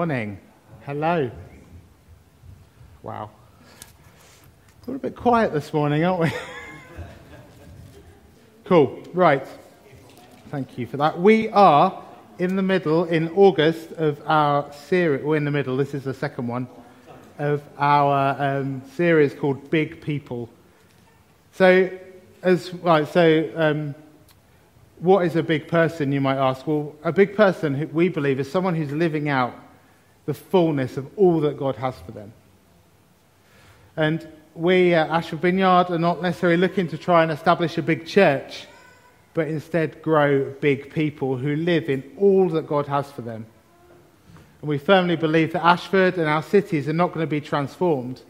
Morning. Hello. Wow. We're a bit quiet this morning, aren't we? cool. Right. Thank you for that. We are in the middle, in August, of our series. We're in the middle, this is the second one, of our um, series called Big People. So, as right, so um, what is a big person, you might ask? Well, a big person, we believe, is someone who's living out the fullness of all that God has for them. And we at Ashford Vineyard are not necessarily looking to try and establish a big church, but instead grow big people who live in all that God has for them. And we firmly believe that Ashford and our cities are not going to be transformed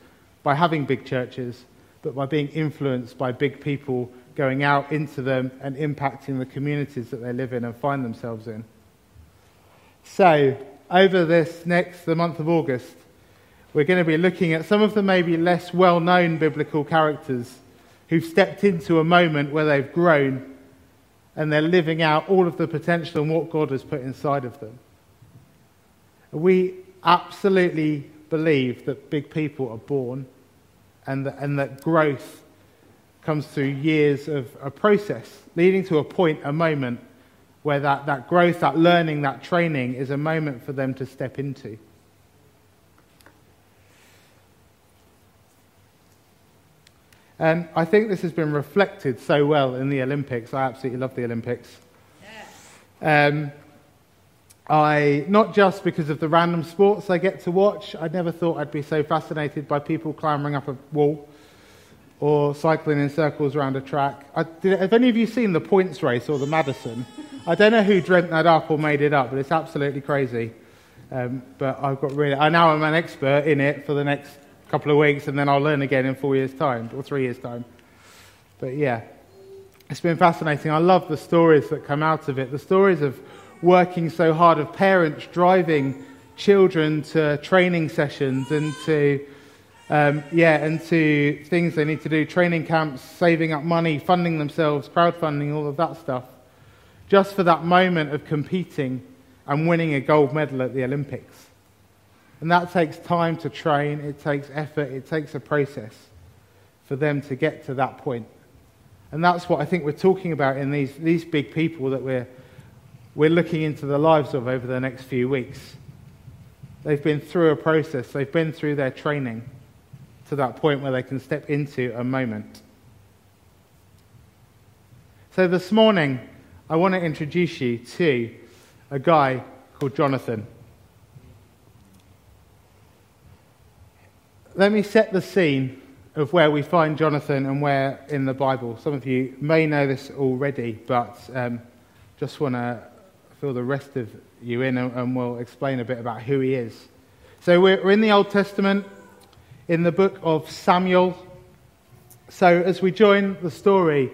by having big churches, but by being influenced by big people going out into them and impacting the communities that they live in and find themselves in. So, over this next, the month of August, we're going to be looking at some of the maybe less well known biblical characters who've stepped into a moment where they've grown and they're living out all of the potential and what God has put inside of them. We absolutely believe that big people are born and that, and that growth comes through years of a process, leading to a point, a moment, where that, that growth, that learning, that training is a moment for them to step into. And I think this has been reflected so well in the Olympics. I absolutely love the Olympics. Um, I not just because of the random sports I get to watch. I never thought I'd be so fascinated by people clambering up a wall or cycling in circles around a track. I, did, have any of you seen the points race or the Madison? I don't know who dreamt that up or made it up, but it's absolutely crazy. Um, but I've got really, I now am an expert in it for the next couple of weeks, and then I'll learn again in four years' time or three years' time. But yeah, it's been fascinating. I love the stories that come out of it. The stories of working so hard, of parents driving children to training sessions and to um, yeah, and to things they need to do training camps, saving up money, funding themselves, crowdfunding, all of that stuff, just for that moment of competing and winning a gold medal at the Olympics. And that takes time to train, it takes effort, it takes a process for them to get to that point. And that's what I think we're talking about in these, these big people that we're, we're looking into the lives of over the next few weeks. They've been through a process, they've been through their training to that point where they can step into a moment. So this morning, I want to introduce you to a guy called Jonathan. Let me set the scene of where we find Jonathan and where in the Bible. Some of you may know this already, but um, just want to fill the rest of you in and, and we'll explain a bit about who he is. So we're, we're in the Old Testament in the book of Samuel. So, as we join the story,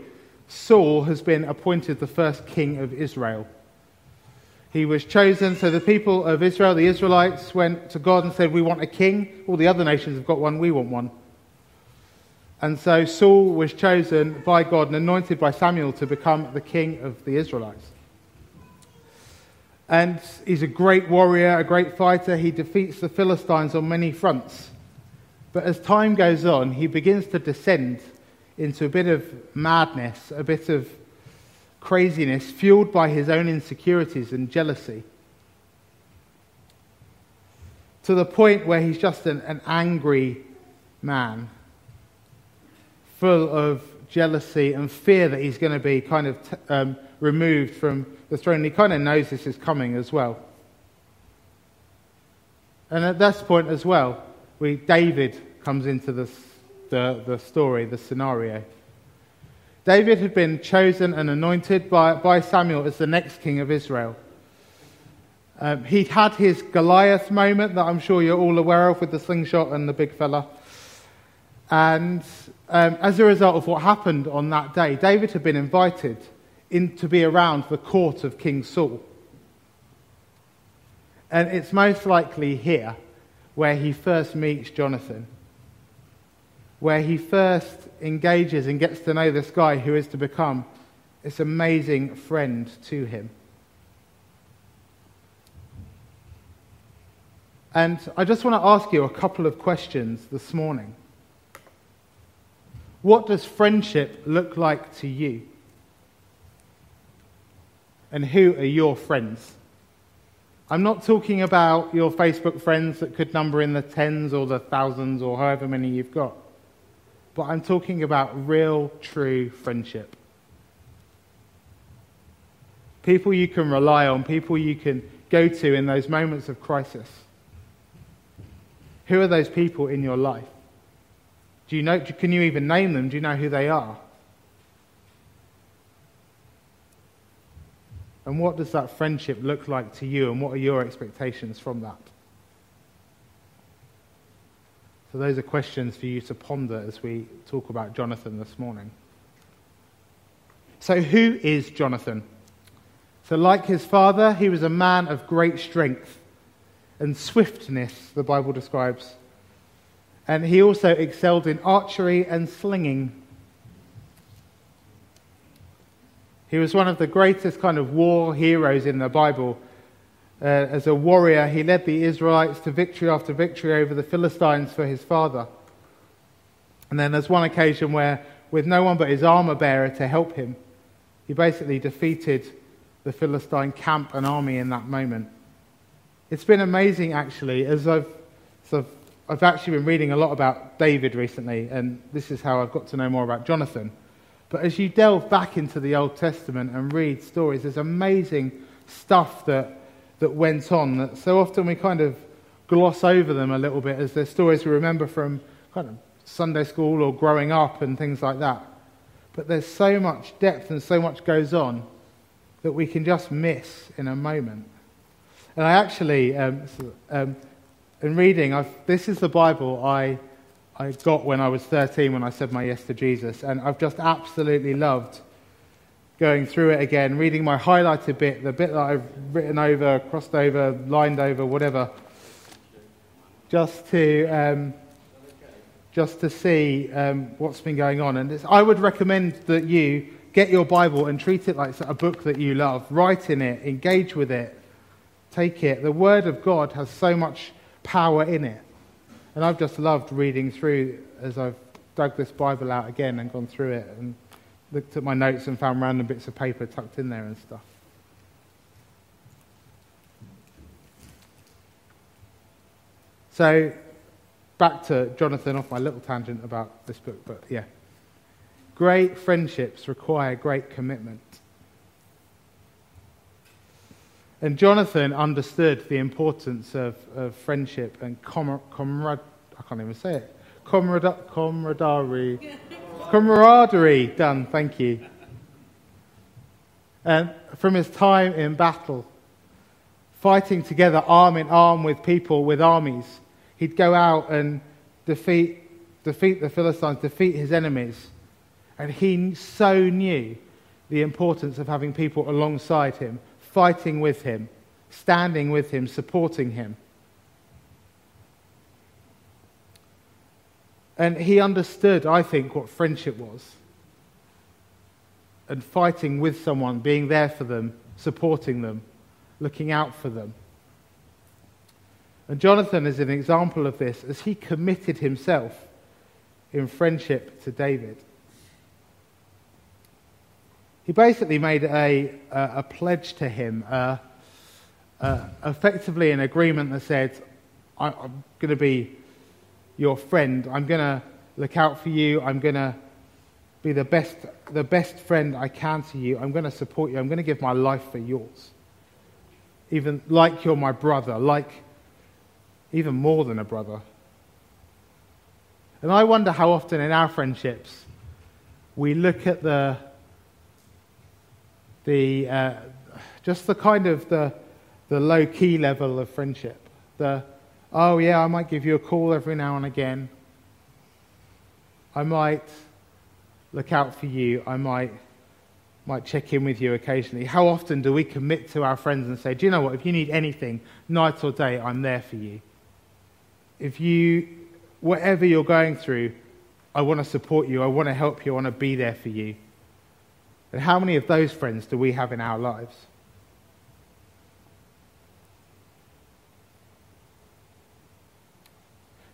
Saul has been appointed the first king of Israel. He was chosen, so the people of Israel, the Israelites, went to God and said, We want a king. All the other nations have got one, we want one. And so Saul was chosen by God and anointed by Samuel to become the king of the Israelites. And he's a great warrior, a great fighter. He defeats the Philistines on many fronts. But as time goes on, he begins to descend into a bit of madness, a bit of craziness, fueled by his own insecurities and jealousy. To the point where he's just an, an angry man, full of jealousy and fear that he's going to be kind of t- um, removed from the throne. He kind of knows this is coming as well. And at this point as well, we, David comes into this, the, the story, the scenario. David had been chosen and anointed by, by Samuel as the next king of Israel. Um, he'd had his Goliath moment that I'm sure you're all aware of with the slingshot and the big fella. And um, as a result of what happened on that day, David had been invited in to be around the court of King Saul. And it's most likely here where he first meets Jonathan, where he first engages and gets to know this guy who is to become this amazing friend to him. And I just want to ask you a couple of questions this morning. What does friendship look like to you? And who are your friends? I'm not talking about your Facebook friends that could number in the tens or the thousands or however many you've got. But I'm talking about real, true friendship. People you can rely on, people you can go to in those moments of crisis. Who are those people in your life? Do you know, can you even name them? Do you know who they are? And what does that friendship look like to you, and what are your expectations from that? So, those are questions for you to ponder as we talk about Jonathan this morning. So, who is Jonathan? So, like his father, he was a man of great strength and swiftness, the Bible describes. And he also excelled in archery and slinging. He was one of the greatest kind of war heroes in the Bible. Uh, as a warrior, he led the Israelites to victory after victory over the Philistines for his father. And then there's one occasion where, with no one but his armor bearer to help him, he basically defeated the Philistine camp and army in that moment. It's been amazing, actually, as I've, so I've, I've actually been reading a lot about David recently, and this is how I've got to know more about Jonathan. But as you delve back into the Old Testament and read stories, there's amazing stuff that, that went on that so often we kind of gloss over them a little bit as they're stories we remember from kind of Sunday school or growing up and things like that. But there's so much depth and so much goes on that we can just miss in a moment. And I actually, um, um, in reading, I've, this is the Bible I I got when I was 13 when I said my yes to Jesus. And I've just absolutely loved going through it again, reading my highlighted bit, the bit that I've written over, crossed over, lined over, whatever, just to, um, just to see um, what's been going on. And I would recommend that you get your Bible and treat it like a book that you love. Write in it, engage with it, take it. The Word of God has so much power in it. And I've just loved reading through as I've dug this Bible out again and gone through it and looked at my notes and found random bits of paper tucked in there and stuff. So, back to Jonathan off my little tangent about this book, but yeah. Great friendships require great commitment. And Jonathan understood the importance of, of friendship and comrade, I can't even say it, comrade, camaraderie. camaraderie, done, thank you. And from his time in battle, fighting together arm in arm with people, with armies, he'd go out and defeat, defeat the Philistines, defeat his enemies. And he so knew the importance of having people alongside him fighting with him, standing with him, supporting him. And he understood, I think, what friendship was. And fighting with someone, being there for them, supporting them, looking out for them. And Jonathan is an example of this as he committed himself in friendship to David he basically made a, a, a pledge to him, uh, uh, effectively an agreement that said, I, I'm going to be your friend. I'm going to look out for you. I'm going to be the best, the best friend I can to you. I'm going to support you. I'm going to give my life for yours. Even like you're my brother, like even more than a brother. And I wonder how often in our friendships we look at the the, uh, just the kind of the, the low key level of friendship. The, oh yeah, I might give you a call every now and again. I might look out for you. I might, might check in with you occasionally. How often do we commit to our friends and say, do you know what, if you need anything, night or day, I'm there for you. If you, whatever you're going through, I want to support you. I want to help you. I want to be there for you. And how many of those friends do we have in our lives?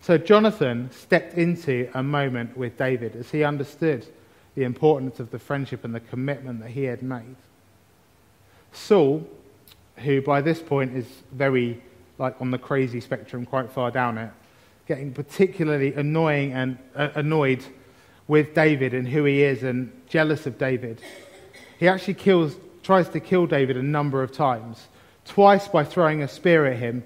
So Jonathan stepped into a moment with David as he understood the importance of the friendship and the commitment that he had made. Saul, who by this point is very like on the crazy spectrum, quite far down it, getting particularly annoying and uh, annoyed with David and who he is and jealous of David. He actually kills, tries to kill David a number of times, twice by throwing a spear at him,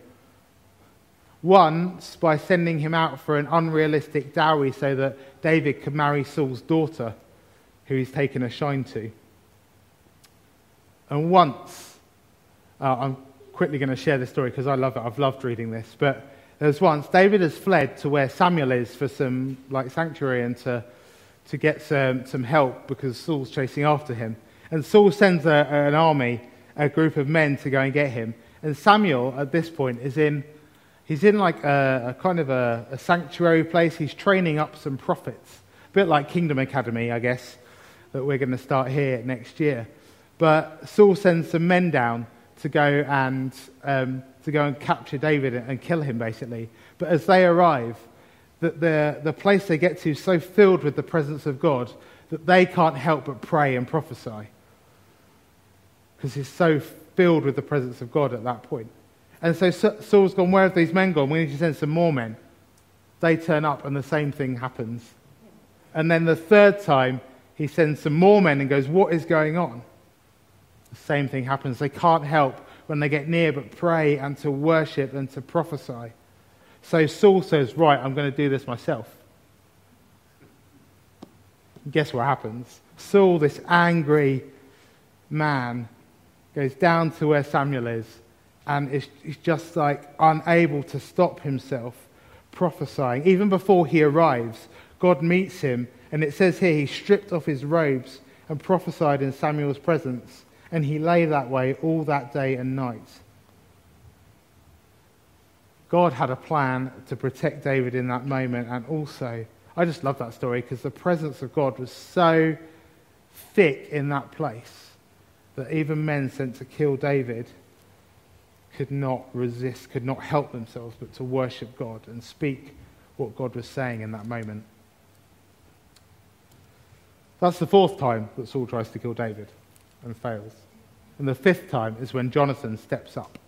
once by sending him out for an unrealistic dowry so that David could marry Saul's daughter, who he's taken a shine to. And once, uh, I'm quickly going to share this story because I love it. I've loved reading this. But there's once David has fled to where Samuel is for some like sanctuary and to, to get some, some help because Saul's chasing after him. And Saul sends a, an army, a group of men to go and get him. And Samuel, at this point, is in, he's in like a, a kind of a, a sanctuary place. He's training up some prophets, a bit like Kingdom Academy, I guess, that we're going to start here next year. But Saul sends some men down to go and um, to go and capture David and kill him, basically. But as they arrive, the, the, the place they get to is so filled with the presence of God that they can't help but pray and prophesy. Because he's so filled with the presence of God at that point. And so Saul's gone, Where have these men gone? We need to send some more men. They turn up, and the same thing happens. And then the third time, he sends some more men and goes, What is going on? The same thing happens. They can't help when they get near but pray and to worship and to prophesy. So Saul says, Right, I'm going to do this myself. Guess what happens? Saul, this angry man, goes down to where Samuel is and is, is just like unable to stop himself prophesying. Even before he arrives, God meets him, and it says here he stripped off his robes and prophesied in Samuel's presence and he lay that way all that day and night. God had a plan to protect David in that moment, and also, I just love that story because the presence of God was so thick in that place that even men sent to kill David could not resist, could not help themselves but to worship God and speak what God was saying in that moment. That's the fourth time that Saul tries to kill David and fails. And the fifth time is when Jonathan steps up.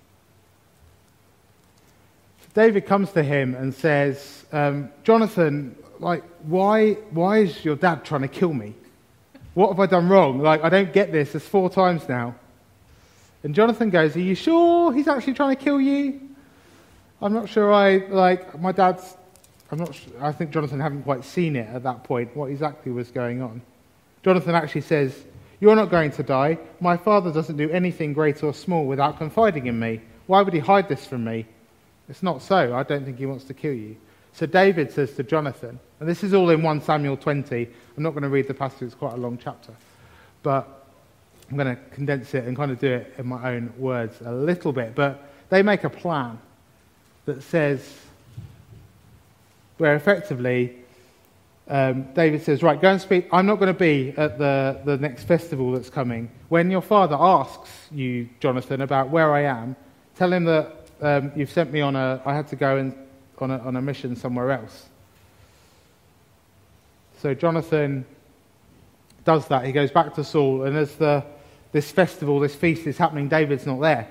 David comes to him and says, um, Jonathan, like, why, why is your dad trying to kill me? What have I done wrong? Like, I don't get this. It's four times now. And Jonathan goes, Are you sure he's actually trying to kill you? I'm not sure I, like, my dad's, I'm not sure, I think Jonathan hadn't quite seen it at that point, what exactly was going on. Jonathan actually says, you're not going to die. My father doesn't do anything great or small without confiding in me. Why would he hide this from me? It's not so. I don't think he wants to kill you. So David says to Jonathan, and this is all in 1 Samuel 20. I'm not going to read the passage, it's quite a long chapter. But I'm going to condense it and kind of do it in my own words a little bit. But they make a plan that says, where effectively um, David says, Right, go and speak. I'm not going to be at the, the next festival that's coming. When your father asks you, Jonathan, about where I am, tell him that um, you've sent me on a, I had to go in, on, a, on a mission somewhere else. So Jonathan does that. He goes back to Saul, and as the, this festival, this feast is happening, David's not there.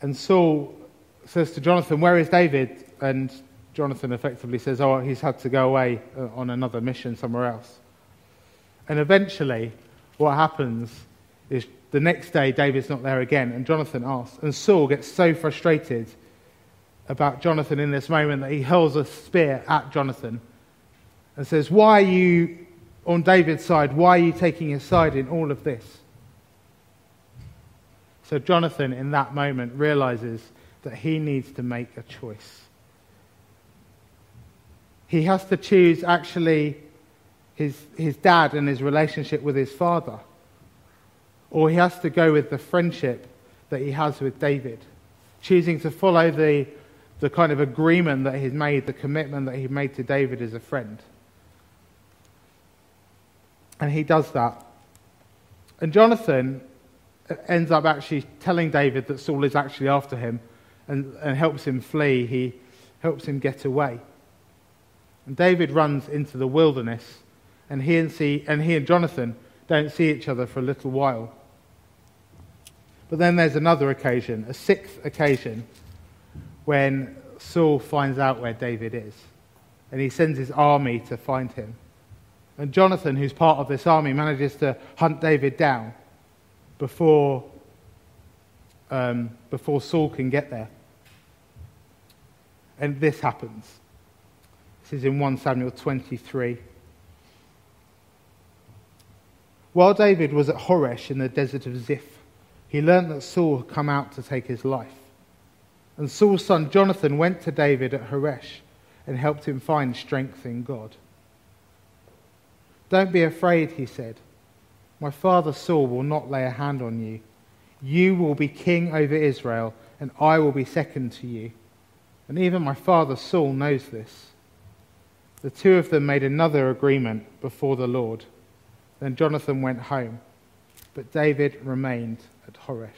And Saul says to Jonathan, Where is David? And Jonathan effectively says, Oh, he's had to go away uh, on another mission somewhere else. And eventually, what happens is the next day, David's not there again, and Jonathan asks. And Saul gets so frustrated about Jonathan in this moment that he hurls a spear at Jonathan and says, Why are you on David's side? Why are you taking his side in all of this? So Jonathan, in that moment, realizes that he needs to make a choice. He has to choose actually his, his dad and his relationship with his father. Or he has to go with the friendship that he has with David, choosing to follow the, the kind of agreement that he's made, the commitment that he made to David as a friend. And he does that. And Jonathan ends up actually telling David that Saul is actually after him and, and helps him flee. He, helps him get away. And David runs into the wilderness, and he and, see, and he and Jonathan don't see each other for a little while. But then there's another occasion, a sixth occasion, when Saul finds out where David is. And he sends his army to find him. And Jonathan, who's part of this army, manages to hunt David down before, um, before Saul can get there. And this happens. This is in 1 Samuel 23. While David was at Horesh in the desert of Ziph, he learned that Saul had come out to take his life. And Saul's son Jonathan went to David at Horesh and helped him find strength in God. Don't be afraid, he said. My father Saul will not lay a hand on you. You will be king over Israel, and I will be second to you. And even my father Saul knows this. The two of them made another agreement before the Lord. Then Jonathan went home, but David remained at Horesh.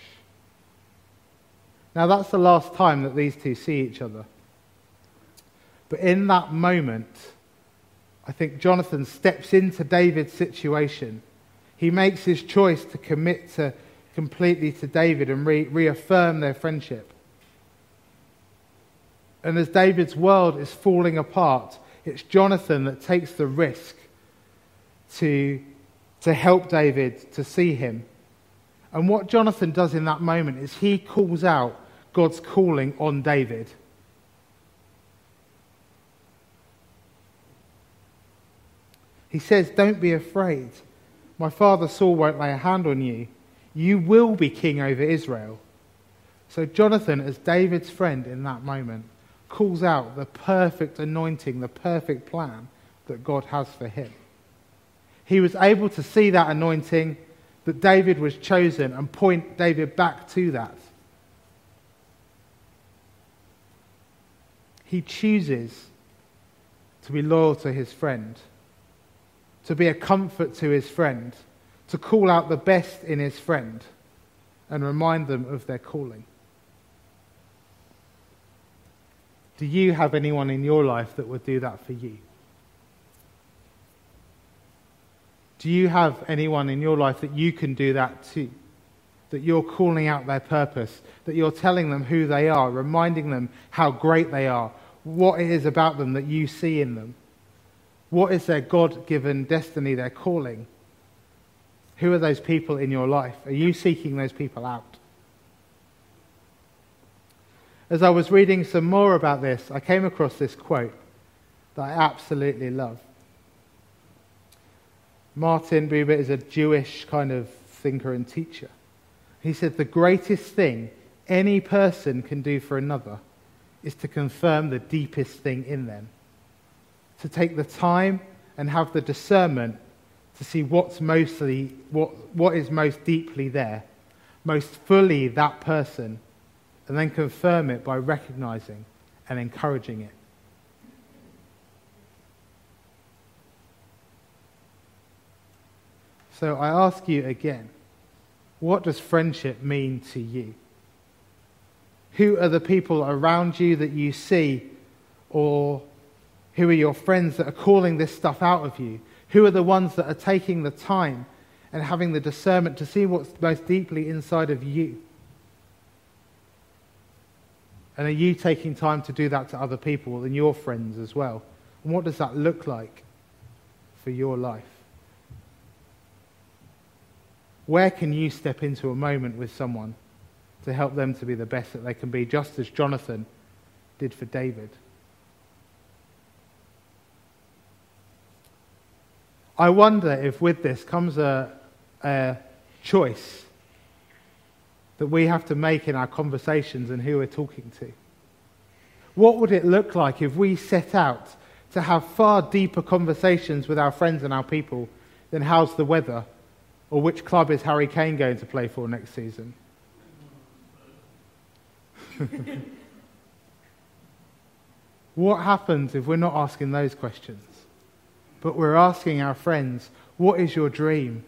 Now, that's the last time that these two see each other. But in that moment, I think Jonathan steps into David's situation. He makes his choice to commit to, completely to David and re- reaffirm their friendship. And as David's world is falling apart, it's Jonathan that takes the risk to, to help David to see him. And what Jonathan does in that moment is he calls out God's calling on David. He says, Don't be afraid. My father Saul won't lay a hand on you. You will be king over Israel. So, Jonathan, as David's friend in that moment, calls out the perfect anointing, the perfect plan that God has for him. He was able to see that anointing, that David was chosen, and point David back to that. He chooses to be loyal to his friend to be a comfort to his friend, to call out the best in his friend and remind them of their calling. Do you have anyone in your life that would do that for you? Do you have anyone in your life that you can do that to? That you're calling out their purpose, that you're telling them who they are, reminding them how great they are, what it is about them that you see in them. What is their God given destiny, their calling? Who are those people in your life? Are you seeking those people out? As I was reading some more about this, I came across this quote that I absolutely love. Martin Buber is a Jewish kind of thinker and teacher. He said, The greatest thing any person can do for another is to confirm the deepest thing in them to take the time and have the discernment to see what's mostly what, what is most deeply there, most fully that person, and then confirm it by recognizing and encouraging it. So I ask you again, what does friendship mean to you? Who are the people around you that you see or who are your friends that are calling this stuff out of you? Who are the ones that are taking the time and having the discernment to see what's most deeply inside of you? And are you taking time to do that to other people and your friends as well? And what does that look like for your life? Where can you step into a moment with someone to help them to be the best that they can be, just as Jonathan did for David? I wonder if with this comes a, a choice that we have to make in our conversations and who we're talking to. What would it look like if we set out to have far deeper conversations with our friends and our people than how's the weather or which club is Harry Kane going to play for next season? what happens if we're not asking those questions? But we're asking our friends, What is your dream?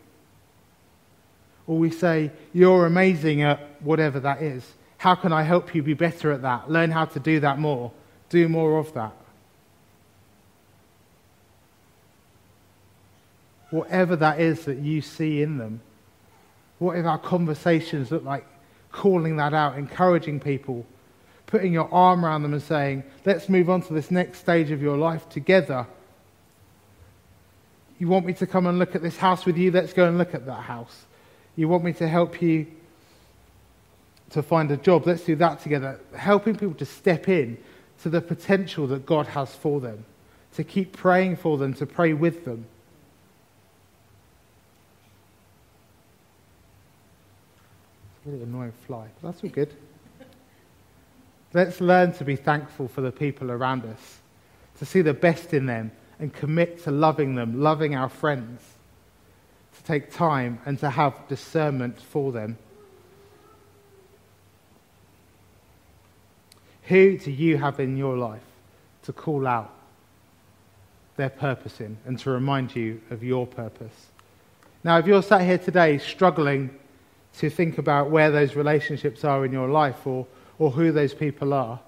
Or we say, You're amazing at whatever that is. How can I help you be better at that? Learn how to do that more. do more of that. Whatever that is that you see in them, what if our conversations look like calling that out, encouraging people, putting your arm around them and saying, let's move on to this next stage of your life together. You want me to come and look at this house with you? Let's go and look at that house. You want me to help you to find a job? Let's do that together. Helping people to step in to the potential that God has for them, to keep praying for them, to pray with them. It's a really annoying fly, but that's all good. Let's learn to be thankful for the people around us, to see the best in them and commit to loving them, loving our friends, to take time and to have discernment for them. Who do you have in your life to call out their purpose in and to remind you of your purpose? Now, if you're sat here today struggling to think about where those relationships are in your life or, or who those people are,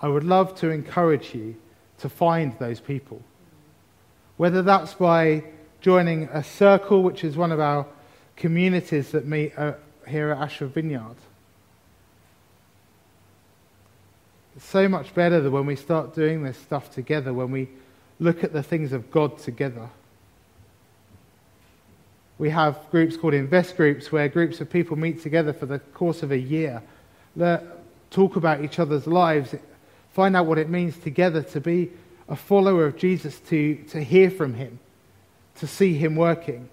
I would love to encourage you to find those people. Whether that's by joining a circle, which is one of our communities that meet uh, here at Ashford Vineyard It's so much better than when we start doing this stuff together, when we look at the things of God together. We have groups called invest groups where groups of people meet together for the course of a year, talk about each other's lives, find out what it means together to be a follower of Jesus, to, to hear from him, to see him working.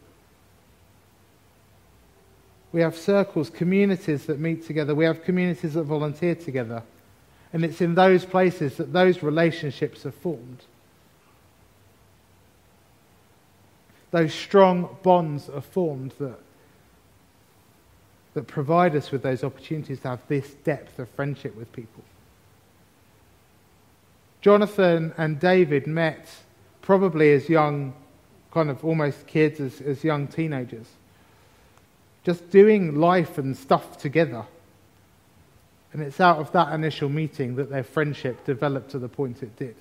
We have circles, communities that meet together. We have communities that volunteer together. And it's in those places that those relationships are formed. Those strong bonds are formed that, that provide us with those opportunities to have this depth of friendship with people. Jonathan and David met probably as young, kind of almost kids, as, as young teenagers. Just doing life and stuff together. And it's out of that initial meeting that their friendship developed to the point it did.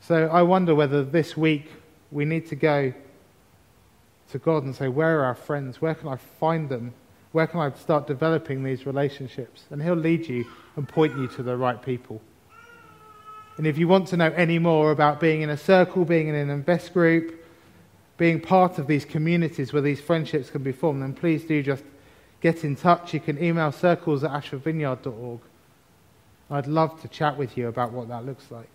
So I wonder whether this week we need to go to God and say, Where are our friends? Where can I find them? Where can I start developing these relationships? And He'll lead you and point you to the right people. And if you want to know any more about being in a circle, being in an invest group, being part of these communities where these friendships can be formed, then please do just get in touch. You can email circles at ashfordvineyard.org. I'd love to chat with you about what that looks like.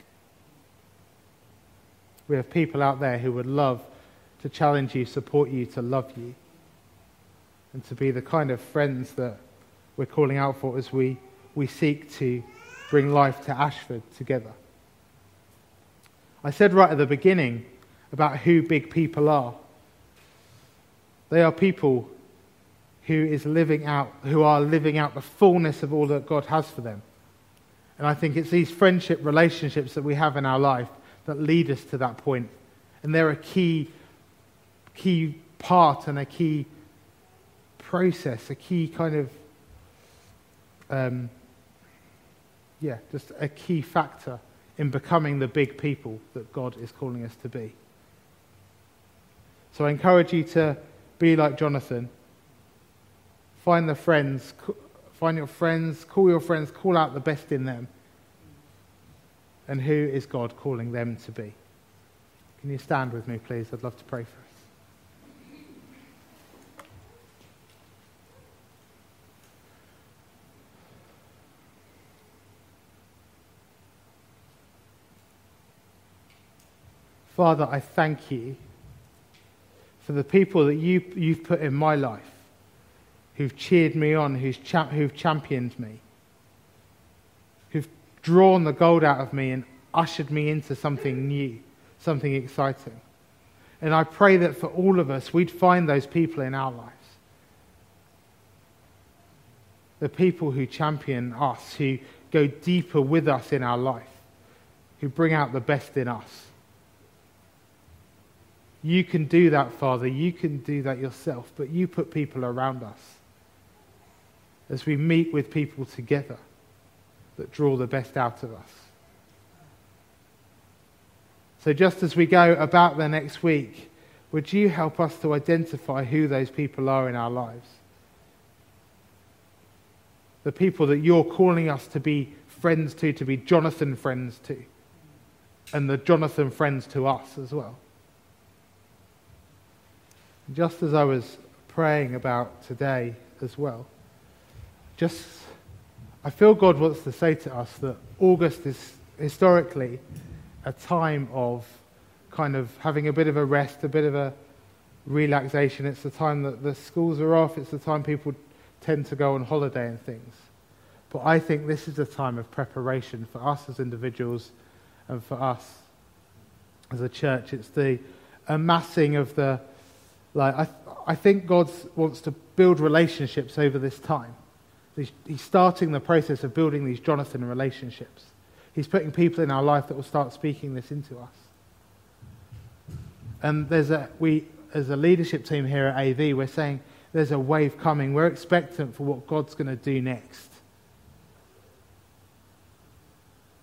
We have people out there who would love to challenge you, support you, to love you, and to be the kind of friends that we're calling out for as we, we seek to bring life to Ashford together. I said right at the beginning about who big people are. They are people who is living out, who are living out the fullness of all that God has for them. And I think it's these friendship relationships that we have in our life that lead us to that point. And they're a key, key part and a key process, a key kind of, um, yeah, just a key factor in becoming the big people that God is calling us to be. So I encourage you to be like Jonathan Find the friends, find your friends, call your friends, call out the best in them. And who is God calling them to be? Can you stand with me, please? I'd love to pray for us. Father, I thank you for the people that you, you've put in my life who've cheered me on, who's cha- who've championed me, who've drawn the gold out of me and ushered me into something new, something exciting. And I pray that for all of us, we'd find those people in our lives. The people who champion us, who go deeper with us in our life, who bring out the best in us. You can do that, Father. You can do that yourself, but you put people around us as we meet with people together that draw the best out of us. So, just as we go about the next week, would you help us to identify who those people are in our lives? The people that you're calling us to be friends to, to be Jonathan friends to, and the Jonathan friends to us as well. Just as I was praying about today as well, just I feel God wants to say to us that August is historically a time of kind of having a bit of a rest, a bit of a relaxation. It's the time that the schools are off, it's the time people tend to go on holiday and things. But I think this is a time of preparation for us as individuals and for us as a church. It's the amassing of the, like, I, I think God wants to build relationships over this time. He's, he's starting the process of building these Jonathan relationships. He's putting people in our life that will start speaking this into us. And there's a, we, as a leadership team here at AV, we're saying there's a wave coming. We're expectant for what God's going to do next.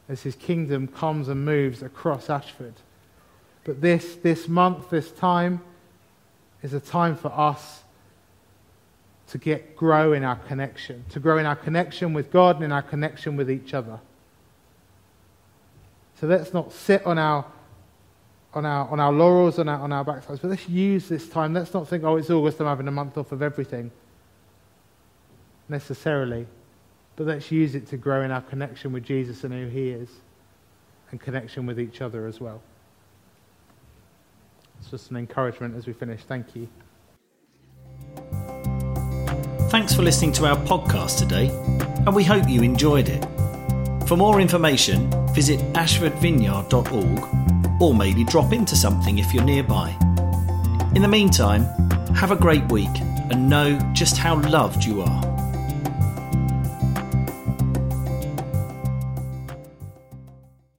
As his kingdom comes and moves across Ashford. But this, this month, this time, is a time for us to get grow in our connection, to grow in our connection with God and in our connection with each other. So let's not sit on our, on our, on our laurels, on our, on our backsides, but let's use this time. Let's not think, oh, it's August, I'm having a month off of everything, necessarily. But let's use it to grow in our connection with Jesus and who he is, and connection with each other as well. It's just an encouragement as we finish. Thank you. Thanks for listening to our podcast today, and we hope you enjoyed it. For more information, visit ashfordvineyard.org or maybe drop into something if you're nearby. In the meantime, have a great week and know just how loved you are.